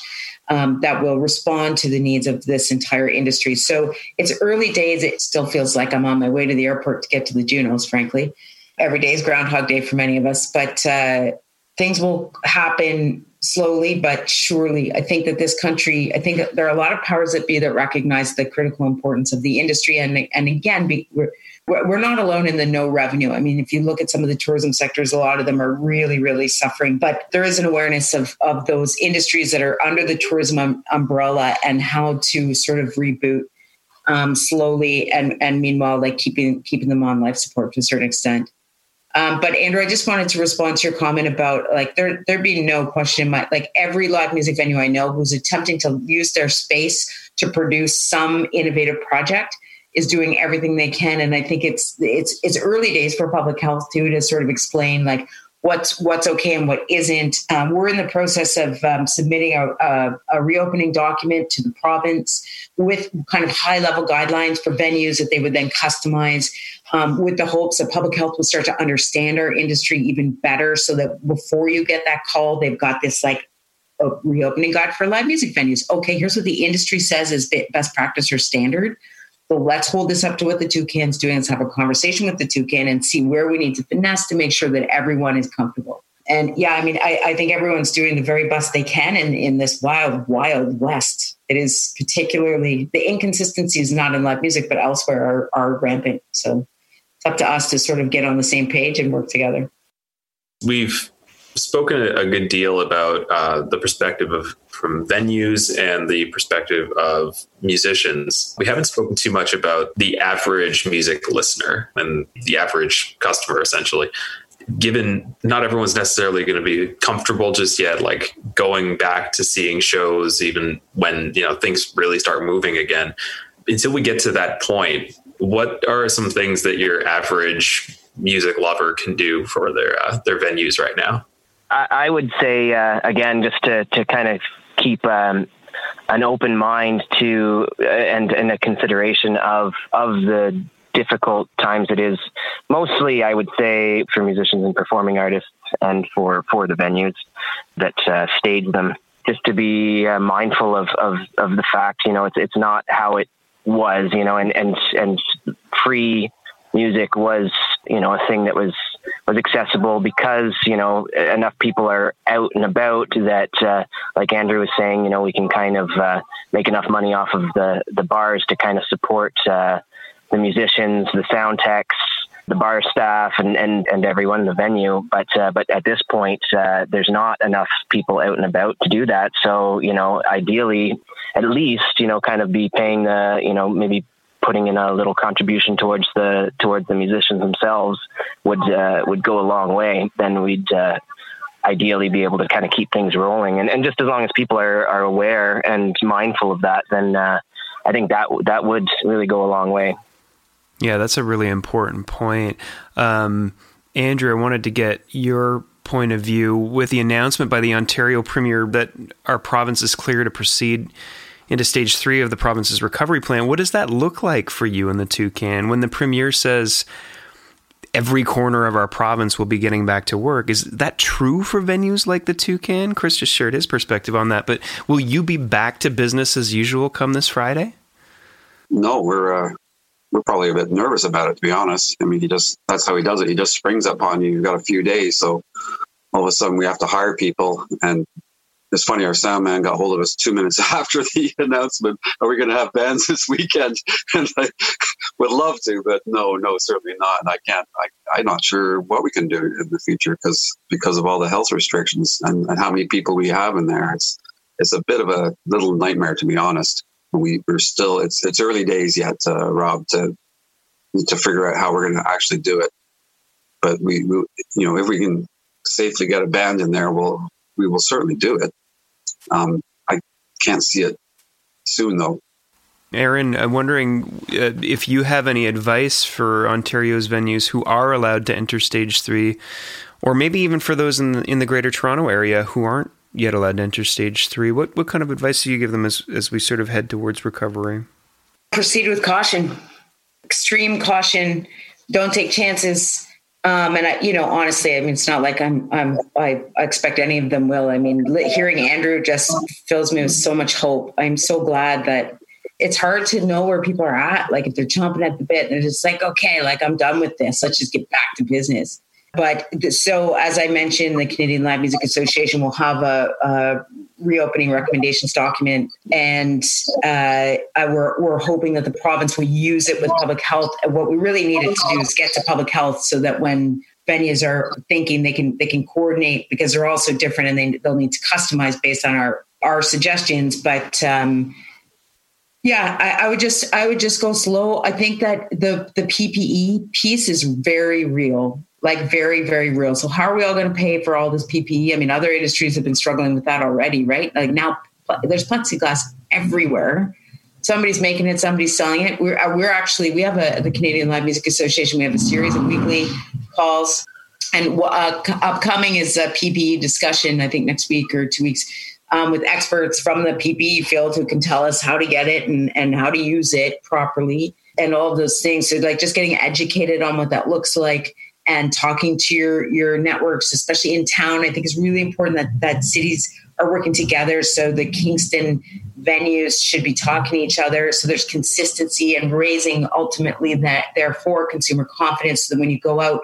um, that will respond to the needs of this entire industry. So it's early days. It still feels like I'm on my way to the airport to get to the Junos, frankly every day is Groundhog Day for many of us, but uh, things will happen slowly but surely. I think that this country, I think there are a lot of powers that be that recognize the critical importance of the industry. And, and again, be, we're, we're not alone in the no revenue. I mean, if you look at some of the tourism sectors, a lot of them are really, really suffering. But there is an awareness of, of those industries that are under the tourism um, umbrella and how to sort of reboot um, slowly and, and meanwhile, like keeping keeping them on life support to a certain extent. Um, but Andrew, I just wanted to respond to your comment about like there there be no question in my like every live music venue I know who's attempting to use their space to produce some innovative project is doing everything they can. And I think it's it's it's early days for public health too to sort of explain like what's what's okay and what isn't. Um, we're in the process of um, submitting a, a, a, reopening document to the province with kind of high level guidelines for venues that they would then customize um, with the hopes that public health will start to understand our industry even better so that before you get that call, they've got this like reopening guide for live music venues. Okay, here's what the industry says is the best practice or standard. So let's hold this up to what the toucan's doing. Let's have a conversation with the toucan and see where we need to finesse to make sure that everyone is comfortable. And yeah, I mean, I, I think everyone's doing the very best they can in, in this wild, wild west. It is particularly the inconsistencies, not in live music, but elsewhere, are, are rampant. So it's up to us to sort of get on the same page and work together. We've spoken a good deal about uh, the perspective of from venues and the perspective of musicians. We haven't spoken too much about the average music listener and the average customer, essentially. Given not everyone's necessarily going to be comfortable just yet, like going back to seeing shows, even when you know things really start moving again. Until we get to that point, what are some things that your average music lover can do for their uh, their venues right now? I, I would say uh, again, just to to kind of keep um, an open mind to uh, and and a consideration of of the difficult times it is. Mostly, I would say for musicians and performing artists, and for for the venues that uh, stage them. Just to be uh, mindful of, of of the fact, you know, it's it's not how it was, you know, and and and free music was, you know, a thing that was was accessible because you know enough people are out and about that, uh, like Andrew was saying, you know, we can kind of uh, make enough money off of the the bars to kind of support uh, the musicians, the sound techs, the bar staff and, and, and everyone in the venue. But uh, but at this point, uh, there's not enough people out and about to do that. So you know, ideally, at least you know, kind of be paying the you know maybe putting in a little contribution towards the towards the musicians themselves would uh, would go a long way. Then we'd uh, ideally be able to kind of keep things rolling. And, and just as long as people are, are aware and mindful of that, then uh, I think that that would really go a long way. Yeah, that's a really important point. Um, Andrew, I wanted to get your point of view with the announcement by the Ontario Premier that our province is clear to proceed into stage three of the province's recovery plan. What does that look like for you in the Toucan when the Premier says every corner of our province will be getting back to work? Is that true for venues like the Toucan? Chris just shared his perspective on that, but will you be back to business as usual come this Friday? No, we're uh, we're probably a bit nervous about it, to be honest. I mean, he just, that's how he does it. He just springs upon you. You've got a few days. So all of a sudden we have to hire people. And it's funny, our sound man got hold of us two minutes <laughs> after the announcement. Are we going to have bands <laughs> this weekend? <laughs> And I would love to, but no, no, certainly not. And I can't, I, I'm not sure what we can do in the future because, because of all the health restrictions and, and how many people we have in there. It's, it's a bit of a little nightmare, to be honest we, we're still it's it's early days yet, uh, Rob, to to figure out how we're going to actually do it. But we, we, you know, if we can safely get a band in there, we'll we will certainly do it. Um, I can't see it soon though. Erin, I'm wondering uh, if you have any advice for Ontario's venues who are allowed to enter stage three, or maybe even for those in the, in the Greater Toronto area who aren't yet allowed to enter stage three. What what kind of advice do you give them as as we sort of head towards recovery? Proceed with caution, extreme caution. Don't take chances. Um, and I, you know, honestly, I mean, it's not like I'm, I'm, I expect any of them will. I mean, hearing Andrew just fills me with so much hope. I'm so glad that it's hard to know where people are at. Like if they're chomping at the bit, they're just like, okay, like I'm done with this. Let's just get back to business. But so, as I mentioned, the Canadian Live Music Association will have a, a reopening recommendations document, and uh, we're, we're hoping that the province will use it with public health. What we really needed to do is get to public health so that when venues are thinking they can they can coordinate because they're all so different and they, they'll need to customize based on our our suggestions. But um, yeah, I, I, would just I would just go slow. I think that the the PPE piece is very real like very, very real. So how are we all going to pay for all this PPE? I mean, other industries have been struggling with that already, right? Like now there's plexiglass everywhere. Somebody's making it, somebody's selling it. We're, we're actually, we have a, the Canadian Live Music Association, we have a series of weekly calls. And uh, upcoming is a PPE discussion, I think next week or two weeks, um, with experts from the PPE field who can tell us how to get it and, and how to use it properly and all those things. So, like, just getting educated on what that looks like and talking to your your networks, especially in town. I think is really important that that cities are working together. So the Kingston venues should be talking to each other. So there's consistency and raising ultimately that therefore consumer confidence. So that when you go out,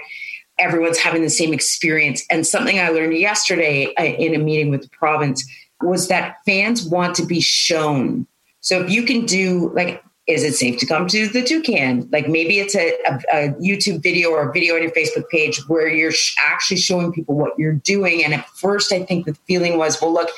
everyone's having the same experience. And something I learned yesterday uh, in a meeting with the province was that fans want to be shown. So if you can do like is it safe to come to the toucan? Like maybe it's a, a, a, youtube video or a video on your facebook page where you're sh- actually showing people what you're doing. And at first i think the feeling was well look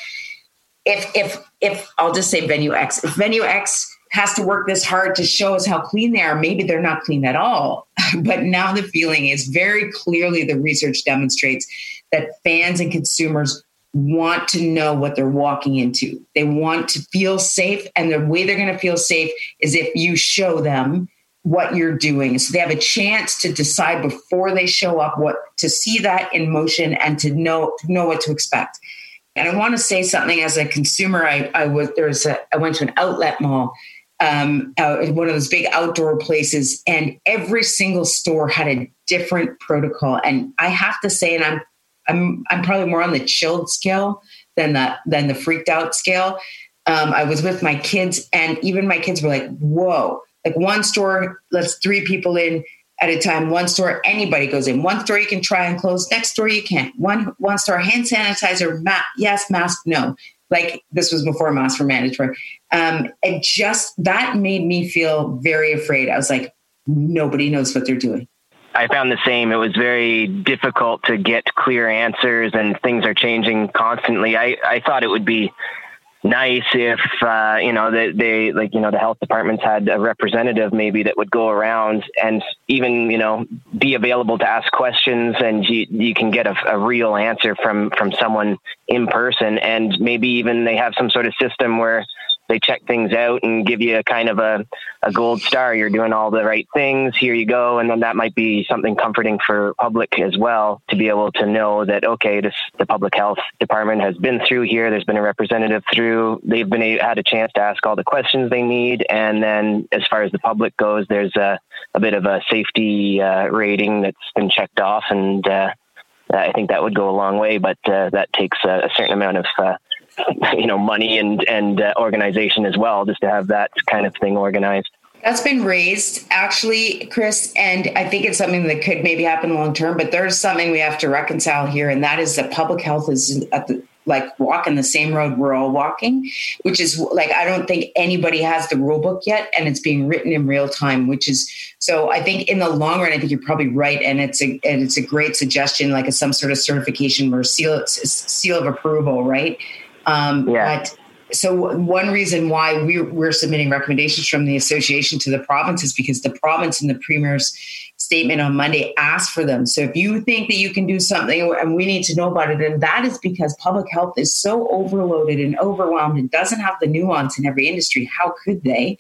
if if if i'll just say venue x if venue x has to work this hard to show us how clean they are maybe they're not clean at all. <laughs> But now the feeling is very clearly the research demonstrates that fans and consumers want to know what they're walking into. They want to feel safe. And the way they're going to feel safe is if you show them what you're doing. So they have a chance to decide before they show up what to see that in motion and to know to know what to expect. And I want to say something as a consumer. I, I was there's a I went to an outlet mall, um, uh, one of those big outdoor places, and every single store had a different protocol. And I have to say, and I'm I'm I'm probably more on the chilled scale than the than the freaked out scale. Um, I was with my kids, and even my kids were like, "Whoa!" Like one store lets three people in at a time. One store anybody goes in. One store you can try and close. Next store you can't. One one store hand sanitizer. Ma- yes, mask. No. Like this was before masks were mandatory. Um, just that made me feel very afraid. I was like, nobody knows what they're doing I found the same. It was very difficult to get clear answers, and things are changing constantly. I, I thought it would be nice if uh, you know they, they like you know the health departments had a representative maybe that would go around and even you know be available to ask questions and you you can get a, a real answer from from someone in person and maybe even they have some sort of system where they check things out and give you a kind of a, a gold star. You're doing all the right things. Here you go. And then that might be something comforting for public as well to be able to know that, okay, this, the public health department has been through here. There's been a representative through. They've been a, had a chance to ask all the questions they need. And then as far as the public goes, there's a, a bit of a safety uh, rating that's been checked off. And, uh, I think that would go a long way, but uh, that takes a, a certain amount of uh, <laughs> you know money and and uh, organization as well just to have that kind of thing organized. That's been raised actually chris and i think it's something that could maybe happen long term but there's something we have to reconcile here and that is that public health is at the like walking the same road we're all walking which is like i don't think anybody has the rule book yet and it's being written in real time which is so i think in the long run i think you're probably right and it's a and it's a great suggestion like a, some sort of certification or seal seal of approval right um, yeah. But so one reason why we, we're submitting recommendations from the association to the province is because the province in the premier's statement on Monday asked for them. So if you think that you can do something and we need to know about it, and that is because public health is so overloaded and overwhelmed and doesn't have the nuance in every industry. How could they?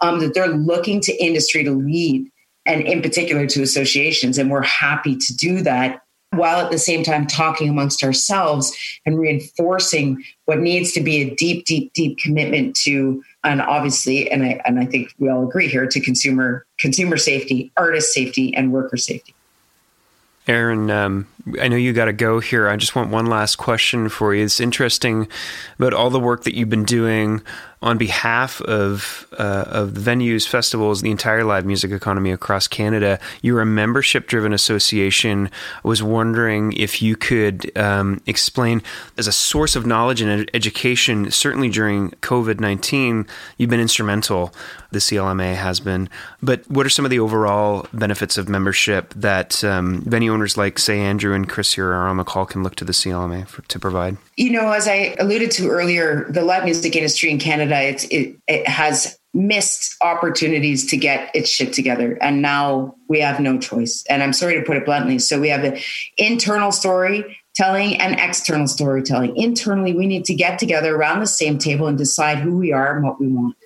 Um, that they're looking to industry to lead and in particular to associations. And we're happy to do that while at the same time talking amongst ourselves and reinforcing what needs to be a deep, deep, deep commitment to, and obviously, and I and I think we all agree here to consumer consumer safety, artist safety, and worker safety. Erin, um, I know you got to go here. I just want one last question for you. It's interesting about all the work that you've been doing on behalf of uh, of venues, festivals, the entire live music economy across Canada. You're a membership driven association. I was wondering if you could um, explain, as a source of knowledge and education, certainly during COVID 19, you've been instrumental, the CLMA has been. But what are some of the overall benefits of membership that um, venue owners like, say, Andrew and Chris here are on the call can look to the CLMA for, to provide? You know, as I alluded to earlier, the live music industry in Canada Canada, it, it has missed opportunities to get its shit together. And now we have no choice. And I'm sorry to put it bluntly. So we have an internal storytelling and external storytelling. Internally, we need to get together around the same table and decide who we are and what we want.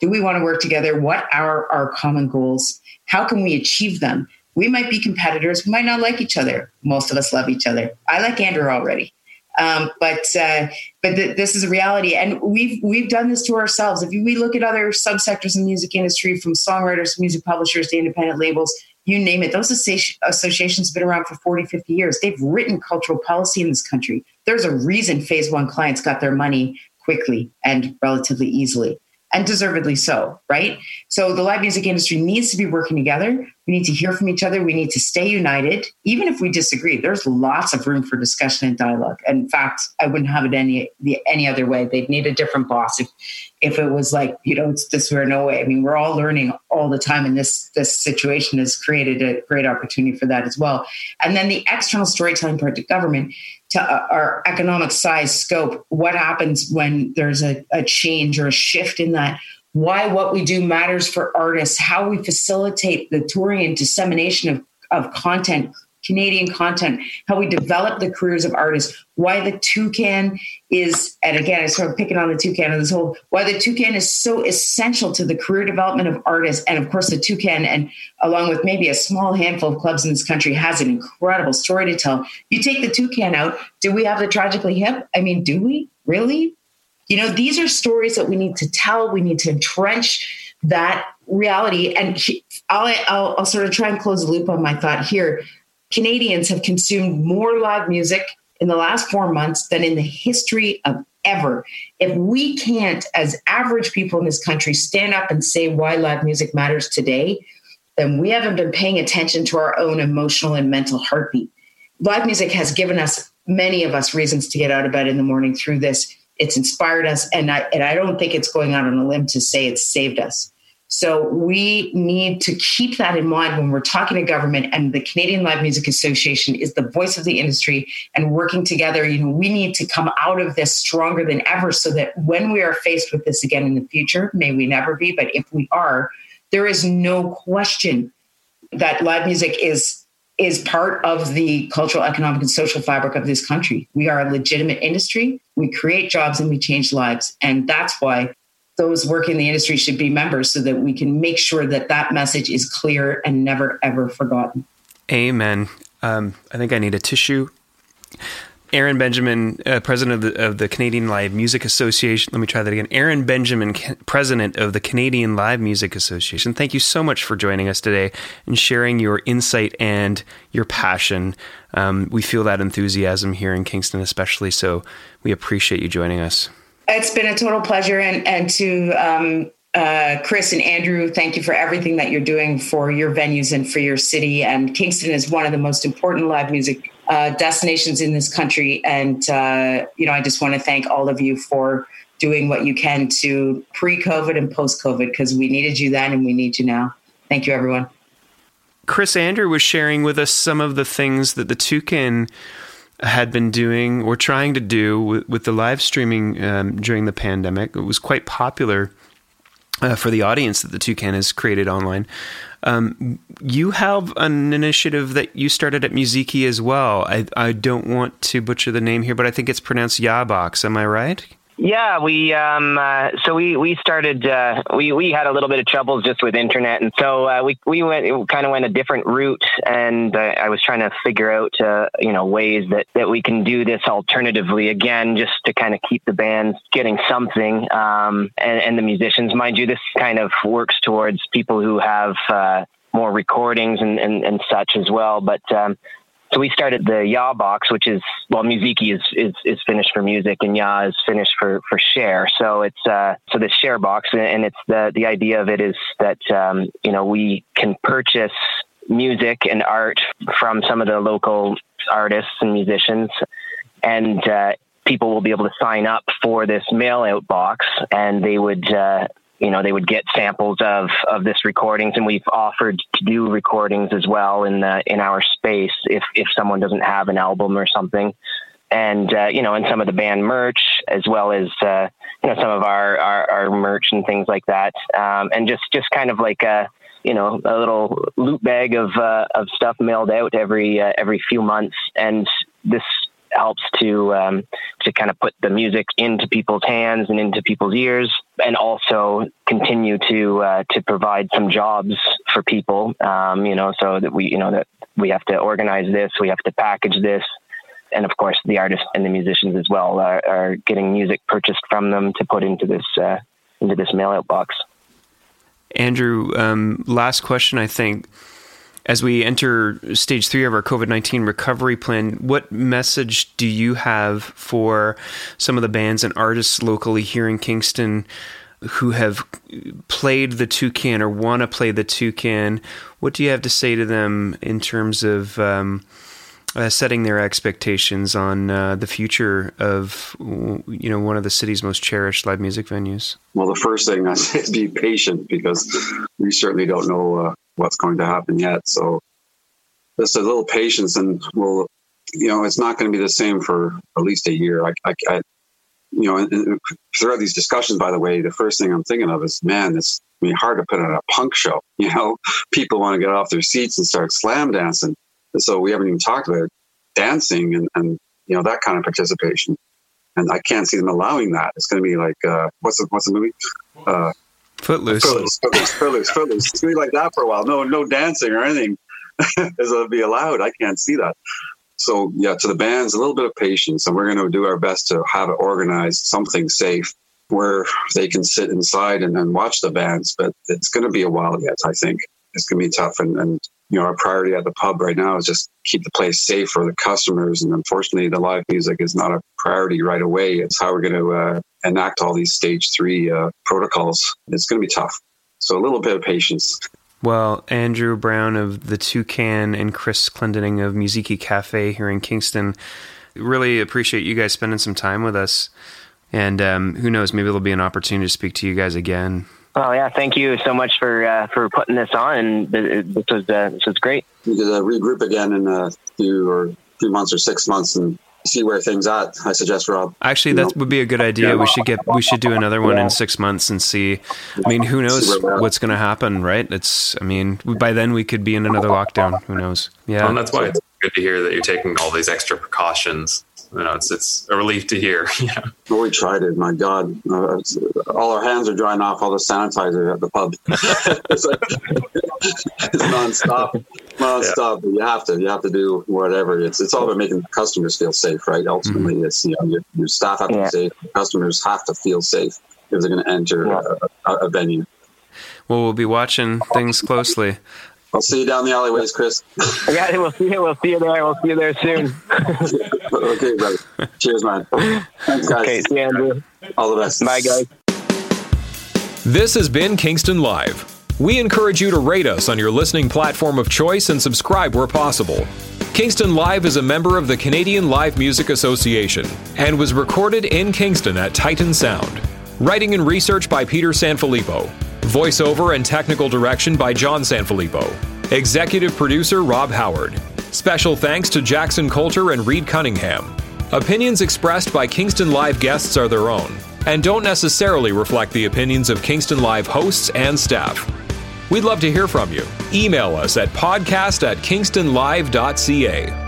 Do we want to work together? What are our common goals? How can we achieve them? We might be competitors. We might not like each other. Most of us love each other. I like Andrew already. Um, but uh, but th- this is a reality, and we've we've done this to ourselves. If we look at other subsectors in the music industry, from songwriters, music publishers, to independent labels, you name it, those associations have been around for 40, 50 years. They've written cultural policy in this country. There's a reason Phase One clients got their money quickly and relatively easily and deservedly so, right? So the live music industry needs to be working together. We need to hear from each other. We need to stay united, even if we disagree. There's lots of room for discussion and dialogue. In fact, I wouldn't have it any any other way. They'd need a different boss if if it was like you know it's this way or no way. I mean, we're all learning all the time, and this this situation has created a great opportunity for that as well. And then the external storytelling part to government to uh, our economic size scope what happens when there's a, a, change or a shift in that? Why what we do matters for artists how we facilitate the touring and dissemination of, of content Canadian content, how we develop the careers of artists, why the toucan is, and again, I sort of picking on the toucan and this whole, why the toucan is so essential to the career development of artists. And of course, the toucan, and along with maybe a small handful of clubs in this country, has an incredible story to tell. You take the toucan out, do we have the tragically hip? I mean, do we really? You know, these are stories that we need to tell. We need to entrench that reality. And I'll, I'll, I'll sort of try and close the loop on my thought here Canadians have consumed more live music in the last four months than in the history of ever. If we can't, as average people in this country, stand up and say why live music matters today, then we haven't been paying attention to our own emotional and mental heartbeat. Live music has given us, many of us, reasons to get out of bed in the morning through this. It's inspired us, and I, and I don't think it's going out on a limb to say it's saved us. So we need to keep that in mind when we're talking to government and the Canadian Live Music Association is the voice of the industry and working together, you know, we need to come out of this stronger than ever so that when we are faced with this again in the future, may we never be, but if we are, there is no question that live music is is part of the cultural, economic, and social fabric of this country. We are a legitimate industry. We create jobs and we change lives. And that's why those working in the industry should be members so that we can make sure that that message is clear and never, ever forgotten. Amen. Um, I think I need a tissue. Erin Benjamin, uh, president of the, of the, Canadian Live Music Association. Let me try that again. Erin Benjamin, president of the Canadian Live Music Association. Thank you so much for joining us today and sharing your insight and your passion. Um, we feel that enthusiasm here in Kingston, especially. So we appreciate you joining us. It's been a total pleasure, and and to um, uh, Chris and Andrew, thank you for everything that you're doing for your venues and for your city. And Kingston is one of the most important live music uh, destinations in this country. And, uh, you know, I just want to thank all of you for doing what you can to pre COVID and post COVID because we needed you then and we need you now. Thank you, everyone. Chris Andrew was sharing with us some of the things that the Toucan had been doing or trying to do with, with the live streaming um, during the pandemic. It was quite popular uh, for the audience that the Toucan has created online. Um, you have an initiative that you started at Musiikki as well. I, I don't want to butcher the name here, but I think it's pronounced Yabox. Am I right? Yeah, we um, uh, so we we started uh, we we had a little bit of troubles just with internet, and so uh, we we went kind of went a different route, and uh, I was trying to figure out uh, you know ways that that we can do this alternatively again, just to kind of keep the band getting something, um, and, and the musicians, mind you, this kind of works towards people who have uh, more recordings and, and, and such as well. But um, so we started the Ya box, which is well, Musiikki is, is is finished for music, and Ya is finished for for share. So it's uh, so the share box, and it's the the idea of it is that um, you know we can purchase music and art from some of the local artists and musicians, and uh, people will be able to sign up for this mail out box, and they would uh, you know, they would get samples of, of this recordings and we've offered to do recordings as well in the, in our space if, if someone doesn't have an album or something. And, uh, you know, and some of the band merch as well as, uh, you know, some of our, our, our merch and things like that. Um, and just, just kind of like a, you know, a little loot bag of, uh, of stuff mailed out every, uh, every few months. And this helps to um, to kind of put the music into people's hands and into people's ears, and also continue to uh, to provide some jobs for people. Um, you know, so that we you know that we have to organize this, we have to package this, and of course the artists and the musicians as well are, are getting music purchased from them to put into this uh, into this mail out box. Andrew, um, last question, I think as we enter stage three of our COVID 19 recovery plan, what message do you have for some of the bands and artists locally here in Kingston who have played the toucan or want to play the toucan? What do you have to say to them in terms of um, uh, setting their expectations on uh, the future of you know one of the city's most cherished live music venues? Well, the first thing I say is be patient because we certainly don't know uh, what's going to happen yet. So just a little patience, and we'll, you know, it's not going to be the same for at least a year. I, I, I you know, and, and throughout these discussions, by the way, the first thing I'm thinking of is, man, it's I mean, hard to put on a punk show. <laughs> You know, people want to get off their seats and start slam dancing. So we haven't even talked about dancing and, and you know that kind of participation. And I can't see them allowing that. It's going to be like uh, what's the what's the movie? Uh, Footloose. Footloose, footloose, footloose, footloose. It's gonna be like that for a while. No, no dancing or anything <laughs> is gonna be allowed. I can't see that. So yeah, to the bands, a little bit of patience, and we're gonna do our best to have it organized, something safe where they can sit inside and, and watch the bands. But it's gonna be a while yet. I think it's gonna be tough, and, and you know our priority at the pub right now is just keep the place safe for the customers. And unfortunately, the live music is not a priority right away. It's how we're going to uh, enact all these stage three uh, protocols. It's going to be tough. So a little bit of patience. Well, Andrew Brown of the Toucan and Chris Clendening of Musiikki Cafe here in Kingston, really appreciate you guys spending some time with us. And um, who knows, maybe there'll be an opportunity to speak to you guys again. Well, yeah, thank you so much for uh, for putting this on. and This was uh, this was great. We could uh, regroup again in a few or few months or six months and see where things at. I suggest Rob. Actually, that would be a good idea. We should get we should do another one in six months and see. I mean, who knows what's going to happen, right? It's. I mean, by then we could be in another lockdown. Who knows? Yeah, and that's why it's good to hear that you're taking all these extra precautions. You know, it's it's a relief to hear. <laughs> yeah. Well, we tried it. My God, uh, all our hands are drying off all the sanitizer at the pub. <laughs> it's, like, it's nonstop, nonstop. Yeah. You have to, you have to do whatever. It's it's all about making the customers feel safe, right? Ultimately, mm-hmm. it's you know your, your staff have to yeah. be safe, customers have to feel safe if they're going to enter yeah. a, a venue. Well, we'll be watching things closely. I'll see you down the alleyways, Chris. <laughs> yeah, we'll see you. We'll see you there. We'll see you there soon. <laughs> okay, brother. Cheers, man. Thanks, guys. Okay, see you, Andrew. All the best. Bye, guys. This has been Kingston Live. We encourage you to rate us on your listening platform of choice and subscribe where possible. Kingston Live is a member of the Canadian Live Music Association and was recorded in Kingston at Titan Sound. Writing and research by Peter Sanfilippo. Voiceover and technical direction by John Sanfilippo. Executive producer Rob Howard. Special thanks to Jackson Coulter and Reed Cunningham. Opinions expressed by Kingston Live guests are their own and don't necessarily reflect the opinions of Kingston Live hosts and staff. We'd love to hear from you. Email us at podcast at kingstonlive.ca.